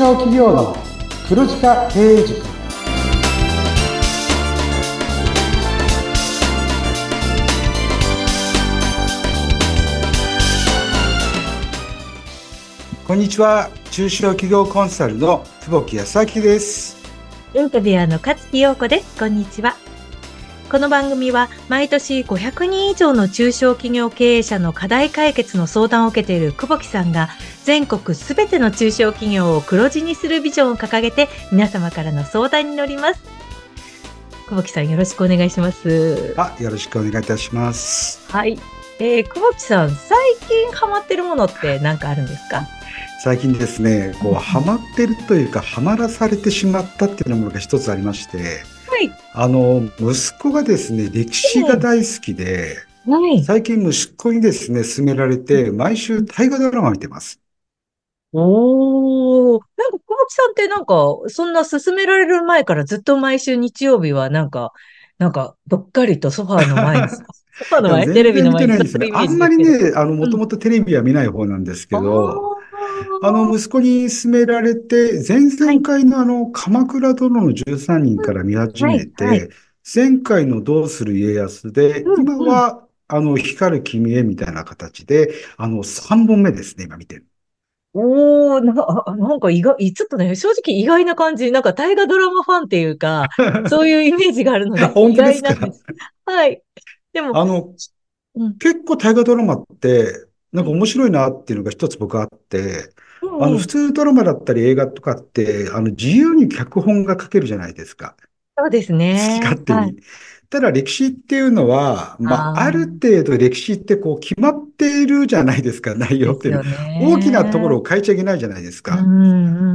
小企業の黒字化経営塾。こんにちは。中小企業コンサルの久保木康明です。インタビュアーの勝木陽子です。こんにちはこの番組は毎年500人以上の中小企業経営者の課題解決の相談を受けている久保木さんが全国すべての中小企業を黒字にするビジョンを掲げて皆様からの相談に乗ります。久保木さんよろしくお願いします。あ、よろしくお願いいたします。はい。えー、久保木さん、最近ハマってるものって何かあるんですか？最近ですね、こう、ハマってるというか、ハマらされてしまったっていうものが一つありまして、い。あの、息子がですね、歴史が大好きで、はい、最近息子にですね、勧められて、毎週大河ドラマ見てます。おー。なんか、小牧さんってなんか、そんな勧められる前からずっと毎週日曜日はなんか、なんか、どっかりとソファーの前に、ソファーの前、テレビの前に。あんまりね、あの、もともとテレビは見ない方なんですけど、あの、息子に勧められて、前々回のあの、鎌倉殿の13人から見始めて、前回のどうする家康で、今は、あの、光る君へみたいな形で、あの、3本目ですね、今見てる。おー、な、なんか意外、ちょっとね、正直意外な感じ。なんか大河ドラマファンっていうか、そういうイメージがあるので、本当ですか？はい。でも、あの、うん、結構大河ドラマって、なんか面白いなっていうのが一つ僕あって、あの、普通ドラマだったり映画とかって、あの、自由に脚本が書けるじゃないですか。そうですね。好き勝手に。はいただ歴史っていうのは、まあ、ある程度歴史ってこう決まっているじゃないですか、内容っていうのは。大きなところを変えちゃいけないじゃないですか。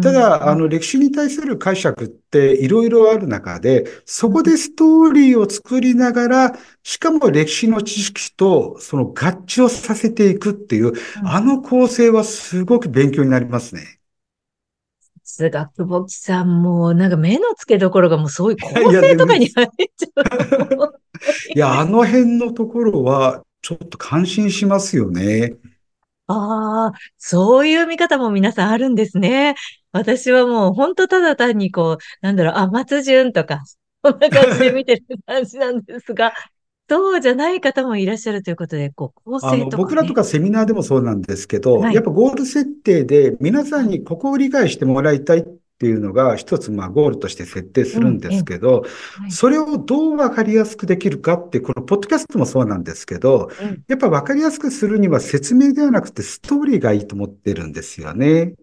ただ、あの歴史に対する解釈っていろいろある中で、そこでストーリーを作りながら、しかも歴史の知識とその合致をさせていくっていう、あの構成はすごく勉強になりますね。すが、久保木さんも、なんか目の付けどころがもうそういう構成とかに入っちゃう。いや、あの辺のところは、ちょっと感心しますよね。ああ、そういう見方も皆さんあるんですね。私はもう本当ただ単にこう、なんだろう、あ、松潤とか、そんな感じで見てる感じなんですが、そうじゃない方もいらっしゃるということで、こう、構成とか、ね、あの、僕らとかセミナーでもそうなんですけど、はい、やっぱゴール設定で皆さんにここを理解してもらいたいっていうのが一つ、まあ、ゴールとして設定するんですけど、うん。それをどうわかりやすくできるかって、このポッドキャストもそうなんですけど、うん、やっぱわかりやすくするには説明ではなくてストーリーがいいと思ってるんですよね。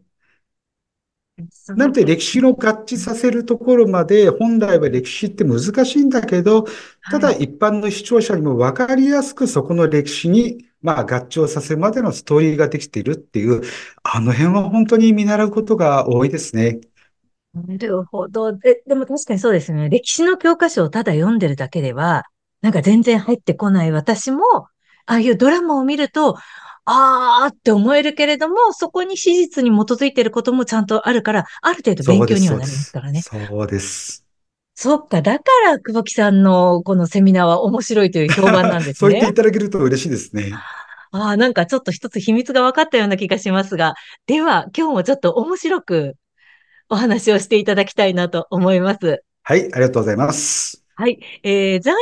なので歴史の合致させるところまで、本来は歴史って難しいんだけど、ただ一般の視聴者にも分かりやすくそこの歴史に、まあ合致をさせるまでのストーリーができているっていう、あの辺は本当に見習うことが多いですね。なるほど。え、でも確かにそうですね。歴史の教科書をただ読んでるだけでは、なんか全然入ってこない私も、ああいうドラマを見ると、あーって思えるけれども、そこに史実に基づいていることもちゃんとあるから、ある程度勉強にはなりますからね。そうです。そっか、だから久保木さんのこのセミナーは面白いという評判なんですね。そう言っていただけると嬉しいですね。ああ、なんかちょっと一つ秘密が分かったような気がしますが、では今日もちょっと面白くお話をしていただきたいなと思います。はい、ありがとうございます。はい。えー、前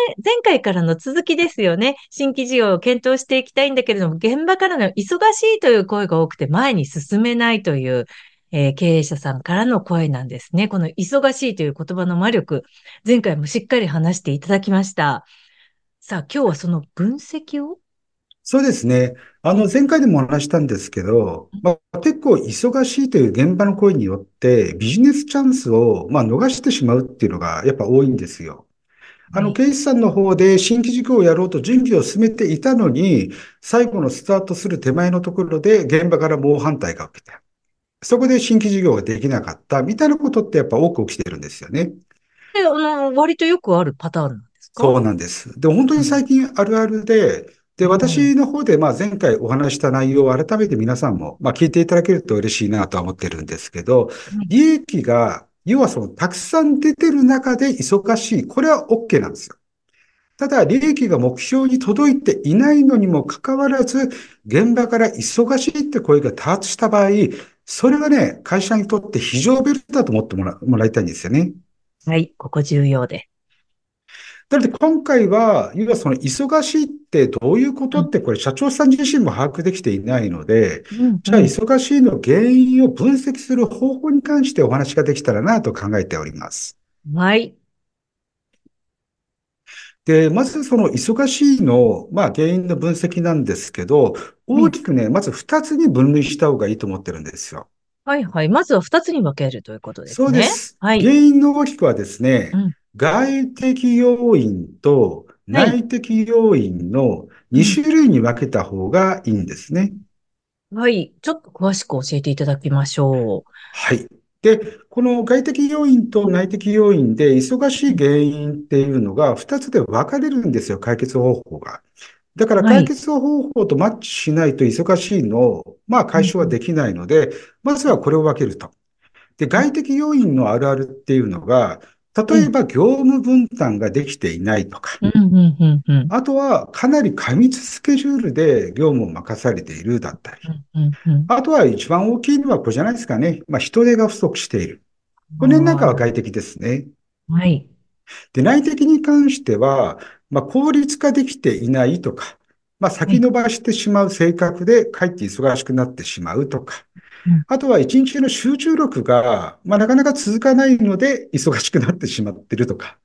回からの続きですよね。新規事業を検討していきたいんだけれども、現場からの忙しいという声が多くて前に進めないという、えー、経営者さんからの声なんですね。この忙しいという言葉の魔力、前回もしっかり話していただきました。さあ、今日はその分析を？そうですね。あの、前回でもお話したんですけど、まあ、結構忙しいという現場の声によって、ビジネスチャンスを、まあ、逃してしまうっていうのがやっぱ多いんですよ。あの、ケイスさんの方で新規事業をやろうと準備を進めていたのに、最後のスタートする手前のところで現場から猛反対が起きた。そこで新規事業ができなかったみたいなことってやっぱ多く起きてるんですよね。で、あの、割とよくあるパターンなんですか？そうなんです。で、本当に最近あるあるで、で、私の方で、まあ前回お話した内容を改めて皆さんも、まあ聞いていただけると嬉しいなとは思ってるんですけど、利益が要はその、たくさん出てる中で忙しい。これは OK なんですよ。ただ、利益が目標に届いていないのにもかかわらず、現場から忙しいって声が多発した場合、それはね、会社にとって非常ベルトだと思ってもらもらいたいんですよね。はい、ここ重要で。なので今回は、要はその忙しいってどういうことって、これ社長さん自身も把握できていないので、じゃあ忙しいの原因を分析する方法に関してお話ができたらなと考えております。はい。で、まずその忙しいの、まあ原因の分析なんですけど、大きくね、まず2つに分類した方がいいと思ってるんですよ。はいはい。まずは2つに分けるということですね。そうです。はい、原因の大きくはですね、うん、外的要因と内的要因の2種類に分けた方がいいんですね。はい。ちょっと詳しく教えていただきましょう。はい。で、この外的要因と内的要因で忙しい原因っていうのが2つで分かれるんですよ、解決方法が。だから解決方法とマッチしないと忙しいのを、まあ解消はできないので、まずはこれを分けると。で、外的要因のあるあるっていうのが、例えば業務分担ができていないとか、あとはかなり過密スケジュールで業務を任されているだったり、あとは一番大きいのはこれじゃないですかね。まあ人手が不足している。この辺なんかは外的ですね。はい。で、内的に関しては、まあ、効率化できていないとか、まあ、先延ばしてしまう性格で、かえって忙しくなってしまうとか、あとは一日の集中力が、まあ、なかなか続かないので、忙しくなってしまってるとか。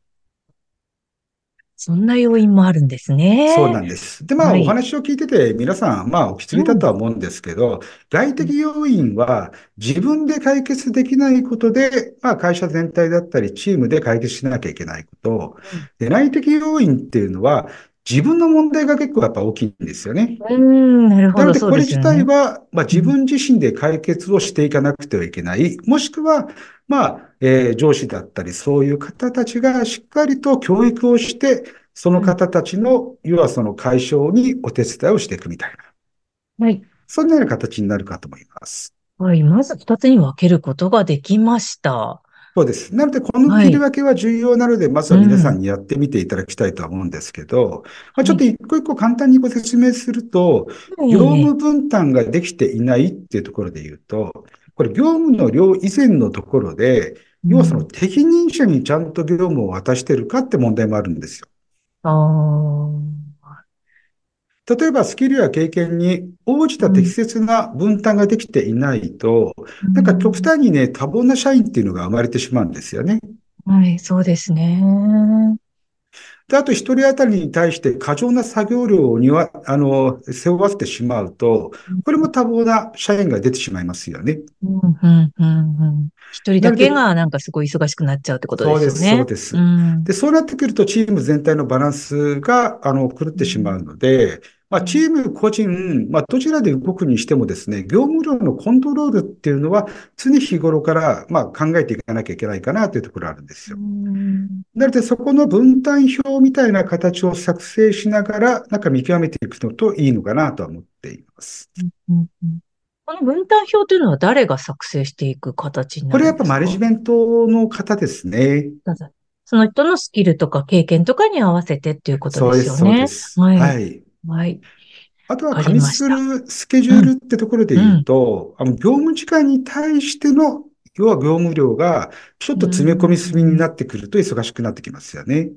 そんな要因もあるんですね。そうなんです。で、まあ、お話を聞いてて、皆さん、まあ、お気づきだとは思うんですけど、うん、外的要因は自分で解決できないことで、まあ、会社全体だったり、チームで解決しなきゃいけないこと。で、内的要因っていうのは、自分の問題が結構やっぱ大きいんですよね。うん、なるほど。なので、これ自体は、まあ、自分自身で解決をしていかなくてはいけない。もしくは、まあ、えー、上司だったり、そういう方たちがしっかりと教育をして、その方たちの、要はその解消にお手伝いをしていくみたいな。はい。そんなような形になるかと思います。はい。まず二つに分けることができました。そうです。なので、この切り分けは重要なので、はい、まずは皆さんにやってみていただきたいとは思うんですけど、うん、まあ、ちょっと一個一個簡単にご説明すると、はい、業務分担ができていないっていうところで言うと、これ業務の量以前のところで、要はその適任者にちゃんと業務を渡してるかって問題もあるんですよ。あ例えばスキルや経験に応じた適切な分担ができていないと、うん、なんか極端にね、多忙な社員っていうのが生まれてしまうんですよね。はい、そうですね。で、あと一人当たりに対して過剰な作業量には、あの、背負わせてしまうと、これも多忙な社員が出てしまいますよね。うん、うん、うん、うん。一人だけがなんかすごい忙しくなっちゃうってことですよね。そうです、そうです。うん、で、そうなってくるとチーム全体のバランスが、あの、狂ってしまうので、まあ、チーム、個人、まあ、どちらで動くにしてもですね、業務量のコントロールっていうのは、常日頃から、まあ、考えていかなきゃいけないかなというところがあるんですよ。なので、そこの分担表みたいな形を作成しながら、なんか見極めていくのといいのかなとは思っています。この分担表というのは誰が作成していく形になるんですか？これやっぱマネジメントの方ですね。その人のスキルとか経験とかに合わせてっていうことですよね。そうです、そうです。はい。はいはい。あとは、加密するスケジュールってところで言うと、うんうん、あの、業務時間に対しての、要は業務量が、ちょっと詰め込み済みになってくると忙しくなってきますよね。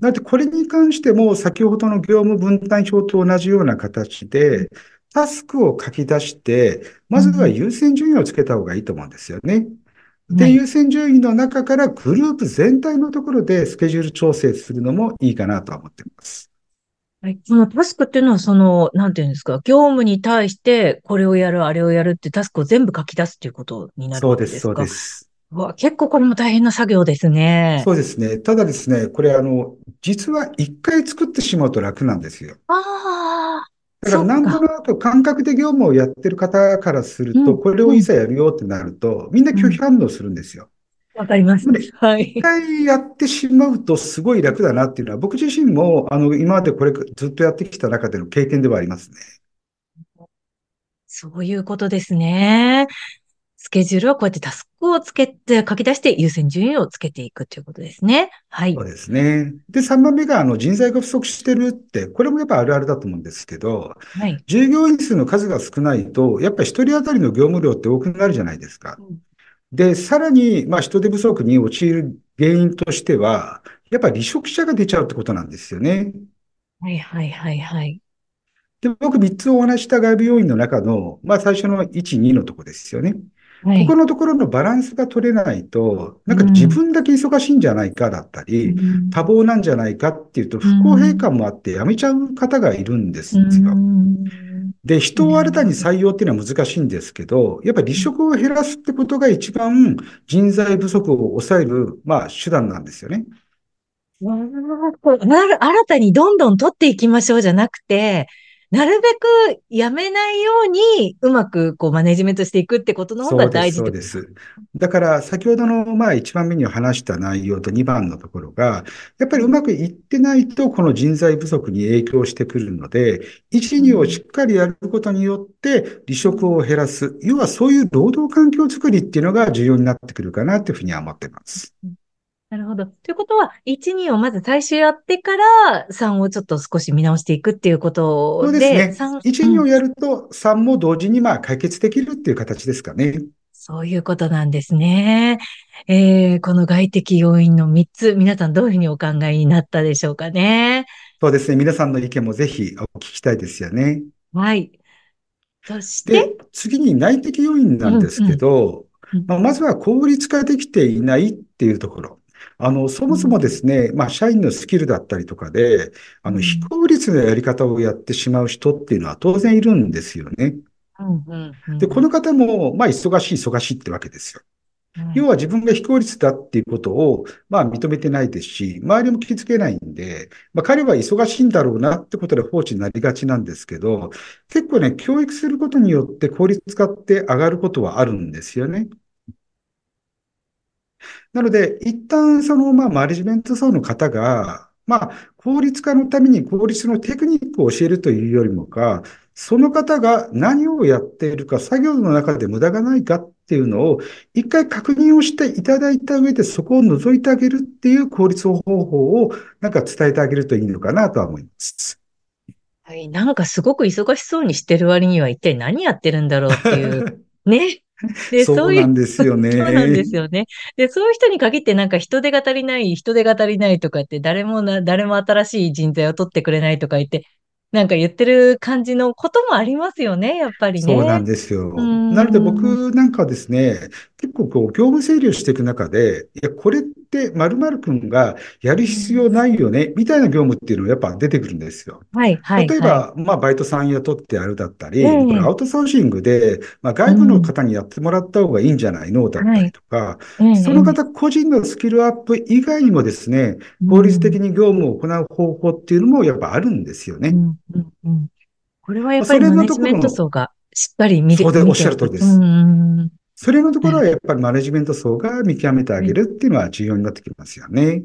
なので、これに関しても、先ほどの業務分担表と同じような形で、タスクを書き出して、まずは優先順位をつけた方がいいと思うんですよね。で、優先順位の中からグループ全体のところでスケジュール調整するのもいいかなと思っています。はい。そのタスクっていうのは、その、なんていうんですか、業務に対して、これをやる、あれをやるってタスクを全部書き出すっていうことになるわけですか？そうです、そうです。わ、結構これも大変な作業ですね。そうですね。ただですね、これあの、実は一回作ってしまうと楽なんですよ。ああ。だからなんとなく感覚で業務をやってる方からすると、これをいざやるよってなると、みんな拒否反応するんですよ。わかります。はい。一回やってしまうとすごい楽だなっていうのは、僕自身も、あの、今までこれずっとやってきた中での経験ではありますね。そういうことですね。スケジュールはこうやってタスクをつけて、書き出して優先順位をつけていくということですね。はい。そうですね。で、3番目が、あの、人材が不足してるって、これもやっぱあるあるだと思うんですけど、はい。従業員数の数が少ないと、やっぱり一人当たりの業務量って多くなるじゃないですか。うん、で、さらに、まあ、人手不足に陥る原因としては、やっぱり離職者が出ちゃうってことなんですよね。はいはいはいはい。で、僕3つお話した外部要因の中の、まあ最初の1、2のとこですよね。はい、ここのところのバランスが取れないと、なんか自分だけ忙しいんじゃないかだったり、うん、多忙なんじゃないかっていうと、不公平感もあって辞めちゃう方がいるんですよ。うんで、人を新たに採用っていうのは難しいんですけど、やっぱり離職を減らすってことが一番人材不足を抑える、まあ、手段なんですよね。新たにどんどん取っていきましょうじゃなくて、なるべくやめないように、うまくこうマネジメントしていくってことの方が大事そうです。そうです。だから、先ほどの、まあ、1番目に話した内容と2番のところが、やっぱりうまくいってないと、この人材不足に影響してくるので、1、2をしっかりやることによって、離職を減らす。要はそういう労働環境づくりっていうのが重要になってくるかなというふうには思っています。なるほど。ということは、1、2をまず最初やってから、3をちょっと少し見直していくっていうことで。そうですね。1、2をやると、3も同時にまあ解決できるっていう形ですかね。そういうことなんですね。えー、この外的要因の3つ、皆さんどういうふうにお考えになったでしょうかね。そうですね。皆さんの意見もぜひお聞きたいですよね。はい。そして。次に内的要因なんですけど、うんうん、まあ、まずは効率化できていないっていうところ。あの、そもそもですね、まあ、社員のスキルだったりとかで、あの、非効率なやり方をやってしまう人っていうのは当然いるんですよね。で、この方も、まあ、忙しい、忙しいってわけですよ。要は自分が非効率だっていうことを、まあ認めてないですし、周りも気づけないんで、まあ彼は忙しいんだろうなってことで放置になりがちなんですけど、結構ね、教育することによって効率化って上がることはあるんですよね。なので、一旦その、まあ、マネジメント層の方が、まあ、効率化のために効率のテクニックを教えるというよりもか、その方が何をやっているか、作業の中で無駄がないかっていうのを、一回確認をしていただいた上で、そこを除いてあげるっていう効率方法を、なんか伝えてあげるといいのかなとは思います。はい、なんかすごく忙しそうにしてる割には一体何やってるんだろうっていう、ね、で、そうなんですよね。そうなんですよね。で、そういう人に限ってなんか人手が足りない、人手が足りないとかって、誰もな、誰も新しい人材を取ってくれないとか言って、なんか言ってる感じのこともありますよね、やっぱりね。そうなんですよ。なので僕なんかはですね、結構こう、業務整理をしていく中で、いや、これって〇〇くんがやる必要ないよね、みたいな業務っていうのがやっぱ出てくるんですよ。はい、はい。例えば、まあ、バイトさん雇ってやるだったり、これアウトソーシングで、まあ、外部の方にやってもらった方がいいんじゃないのだったりとか、その方個人のスキルアップ以外にもですね、効率的に業務を行う方法っていうのもやっぱあるんですよね。うんうんうん、これはやっぱりマネジメント層がしっかり見てそうでおっしゃる通りです。うんそれのところはやっぱりマネジメント層が見極めてあげるっていうのは重要になってきますよね。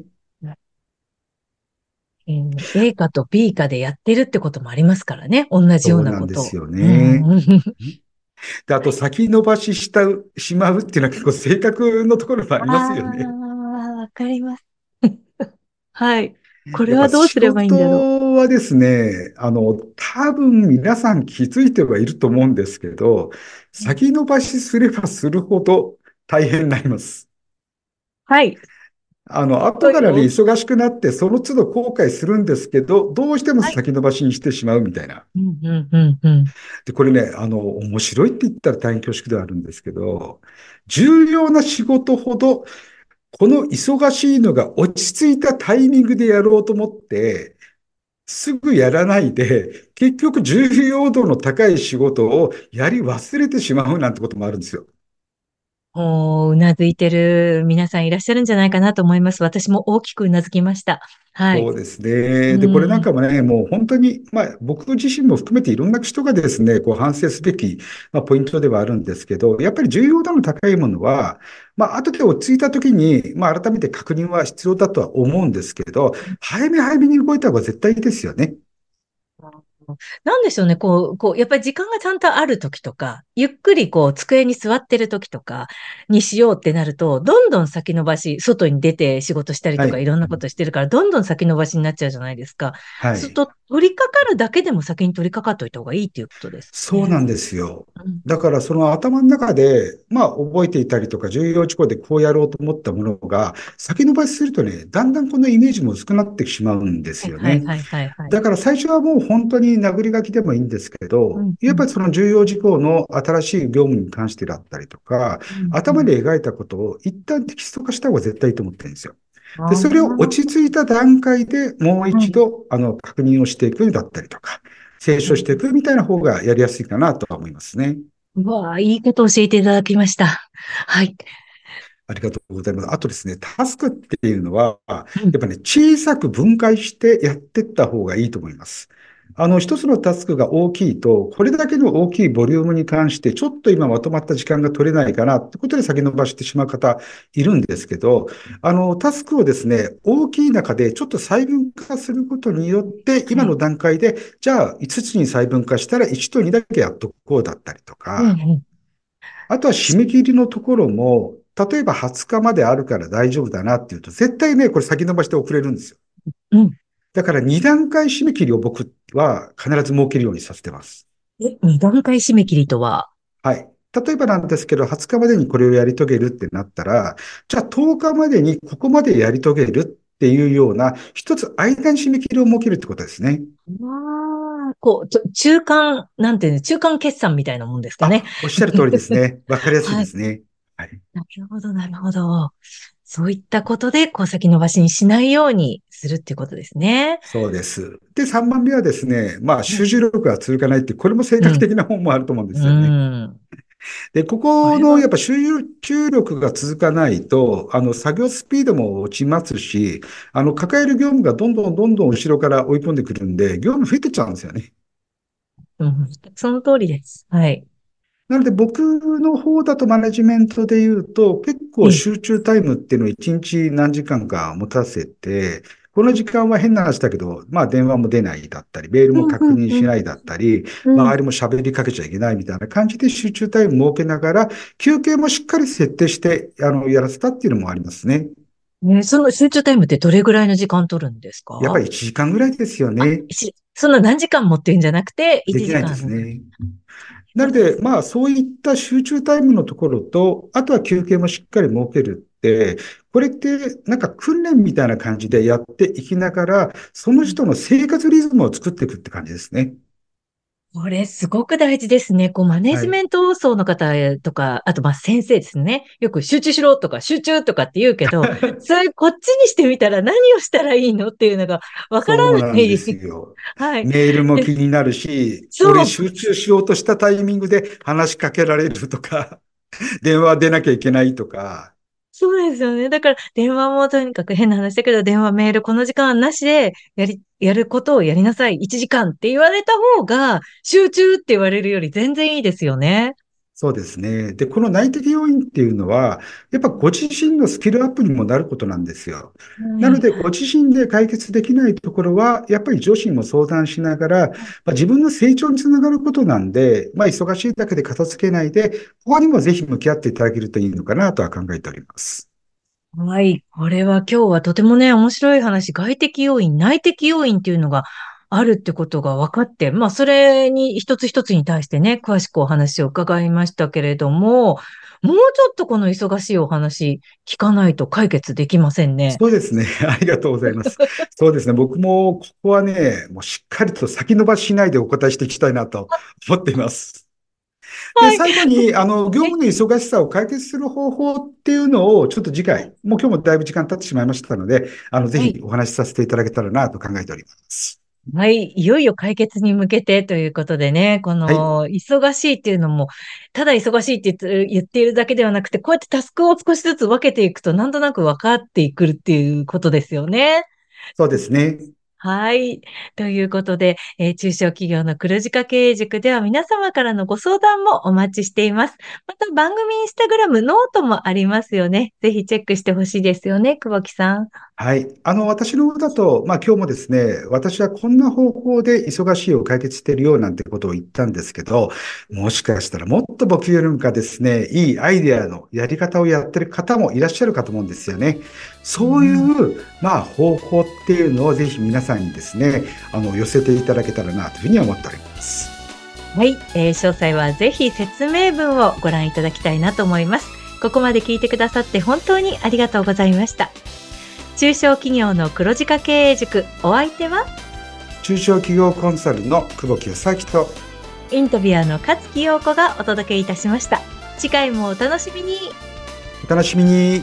A かと B かでやってるってこともありますからね。同じようなこと。そうなんですよね。うん、であと、先延ばししたしまうっていうのは結構性格のところもありますよね。ああ、わかります。はい。これはどうすればいいんだろう？仕事はですね、あの、多分皆さん気づいてはいると思うんですけど、先延ばしすればするほど大変になります。はい。あの、後からね、忙しくなって、その都度後悔するんですけど、どうしても先延ばしにしてしまうみたいな。で、これね、あの、面白いって言ったら大変恐縮ではあるんですけど、重要な仕事ほどこの忙しいのが落ち着いたタイミングでやろうと思って、すぐやらないで、結局重要度の高い仕事をやり忘れてしまうなんてこともあるんですよ。おうなずいてる皆さんいらっしゃるんじゃないかなと思います。私も大きくうなずきました。はい。そうですね。で、これなんかもね、もう本当に、まあ僕自身も含めていろんな人がですね、こう反省すべき、まあ、ポイントではあるんですけど、やっぱり重要度の高いものは、まあ後で落ち着いた時に、まあ改めて確認は必要だとは思うんですけど、早め早めに動いた方が絶対いいですよね。なんでしょうね、こう、こう、やっぱり時間がちゃんとある時とか、ゆっくりこう、机に座ってる時とかにしようってなると、どんどん先延ばし、外に出て仕事したりとか、いろんなことしてるから、どんどん先延ばしになっちゃうじゃないですか。はい。すると、取り掛かるだけでも先に取り掛かっといた方がいいっていうことです、ね、そうなんですよ。だから、その頭の中で、まあ、覚えていたりとか、重要事項でこうやろうと思ったものが、先延ばしするとね、だんだんこのイメージも薄くなってしまうんですよね。はいはいはい、はい、だから最初はもう本当に殴り書きでもいいんですけど、うん、やっぱりその重要事項の新しい業務に関してだったりとか、うん、頭で描いたことを一旦テキスト化した方が絶対いいと思ってるんですよ。で、それを落ち着いた段階でもう一度、あの、確認をしていくだったりとか、清書していくみたいな方がやりやすいかなとは思いますね。うわいいことを教えていただきました。はい。ありがとうございます。あとですね、タスクっていうのは、やっぱね、小さく分解してやっていった方がいいと思います。あの、一つのタスクが大きいと、これだけの大きいボリュームに関して、ちょっと今まとまった時間が取れないかなってことで先延ばしてしまう方いるんですけど、あの、タスクをですね、大きい中でちょっと細分化することによって、今の段階で、じゃあ5つに細分化したら1と2だけやっとこうだったりとか、あとは締め切りのところも、例えば20日まであるから大丈夫だなっていうと、絶対ね、これ先延ばして遅れるんですよ。うん。だから2段階締め切りを僕は必ず設けるようにさせてます。え、2段階締め切りとは？はい。例えばなんですけど、20日までにこれをやり遂げるってなったら、じゃあ10日までにここまでやり遂げるっていうような、一つ間に締め切りを設けるってことですね。ああ、こう、中間、なんていうの、中間決算みたいなもんですかね。おっしゃる通りですね。わかりやすいですね。はい。なるほど、なるほど。そういったことで、こう先延ばしにしないようにするっていうことですね。そうです。で、3番目はですね、まあ、集中力が続かないって、これも性格的な本もあると思うんですよね。うん、で、ここのやっぱ集中力が続かないと、あの、作業スピードも落ちますし、あの、抱える業務がどんどんどんどん後ろから追い込んでくるんで、業務増えてっちゃうんですよね。うん、その通りです。はい。なので僕の方だとマネジメントで言うと、結構集中タイムっていうのを1日何時間か持たせて、この時間は変な話だけど、まあ電話も出ないだったり、メールも確認しないだったり、周りも喋りかけちゃいけないみたいな感じで集中タイム設けながら、休憩もしっかり設定して、あの、やらせたっていうのもありますね。ね、その集中タイムってどれぐらいの時間取るんですか？やっぱり1時間ぐらいですよね。そんな何時間持ってるんじゃなくて、1時間。できないですね。なので、まあ、そういった集中タイムのところと、あとは休憩もしっかり設けるって、これってなんか訓練みたいな感じでやっていきながら、その人の生活リズムを作っていくって感じですね。これすごく大事ですね。こう、マネジメント層の方とか、はい、あと、ま、先生ですね。よく集中しろとか、集中とかって言うけど、それ、こっちにしてみたら何をしたらいいのっていうのがわからない。そうなんですよ。はい。メールも気になるし、それ集中しようとしたタイミングで話しかけられるとか、電話出なきゃいけないとか、そうですよね。だから、電話もとにかく変な話だけど、電話、メール、この時間はなしで、やり、やることをやりなさい。1時間って言われた方が、集中って言われるより全然いいですよね。そうですね。で、この内的要因っていうのは、やっぱご自身のスキルアップにもなることなんですよ。なので、ご自身で解決できないところは、やっぱり上司にも相談しながら、まあ、自分の成長につながることなんで、まあ、忙しいだけで片付けないで、ここにもぜひ向き合っていただけるといいのかなとは考えております。はい。これは今日はとてもね、面白い話、外的要因、内的要因っていうのがあるってことが分かって、まあ、それに一つ一つに対してね、詳しくお話を伺いましたけれども、もうちょっとこの忙しいお話聞かないと解決できませんね。そうですね。ありがとうございます。そうですね。僕もここはね、もうしっかりと先延ばししないでお答えしていきたいなと思っています。で、最後に、あの、業務の忙しさを解決する方法っていうのを、ちょっと次回、もう今日もだいぶ時間経ってしまいましたので、あの、ぜひお話しさせていただけたらなと考えております。はい。いよいよ解決に向けてということでね、この、忙しいっていうのも、ただ忙しいって言っているだけではなくて、こうやってタスクを少しずつ分けていくと、なんとなく分かっていくっていうことですよね。そうですね。はい。ということで、えー、中小企業の黒字化経営塾では皆様からのご相談もお待ちしています。また番組インスタグラムノートもありますよね。ぜひチェックしてほしいですよね、久保木さん。はい。あの、私の方だと、まあ今日もですね、私はこんな方法で忙しいを解決してるよなんてことを言ったんですけど、もしかしたらもっと僕よりもかですね、いいアイデアのやり方をやってる方もいらっしゃるかと思うんですよね。そういう、まあ方法っていうのをぜひ皆さんにですね、あの、寄せていただけたらなというふうに思っております。はい。えー、詳細はぜひ説明文をご覧いただきたいなと思います。ここまで聞いてくださって本当にありがとうございました。中小企業の黒字化経営塾。お相手は？中小企業コンサルの久保木康明と。インタビュアーの勝木陽子がお届けいたしました。次回もお楽しみに。お楽しみに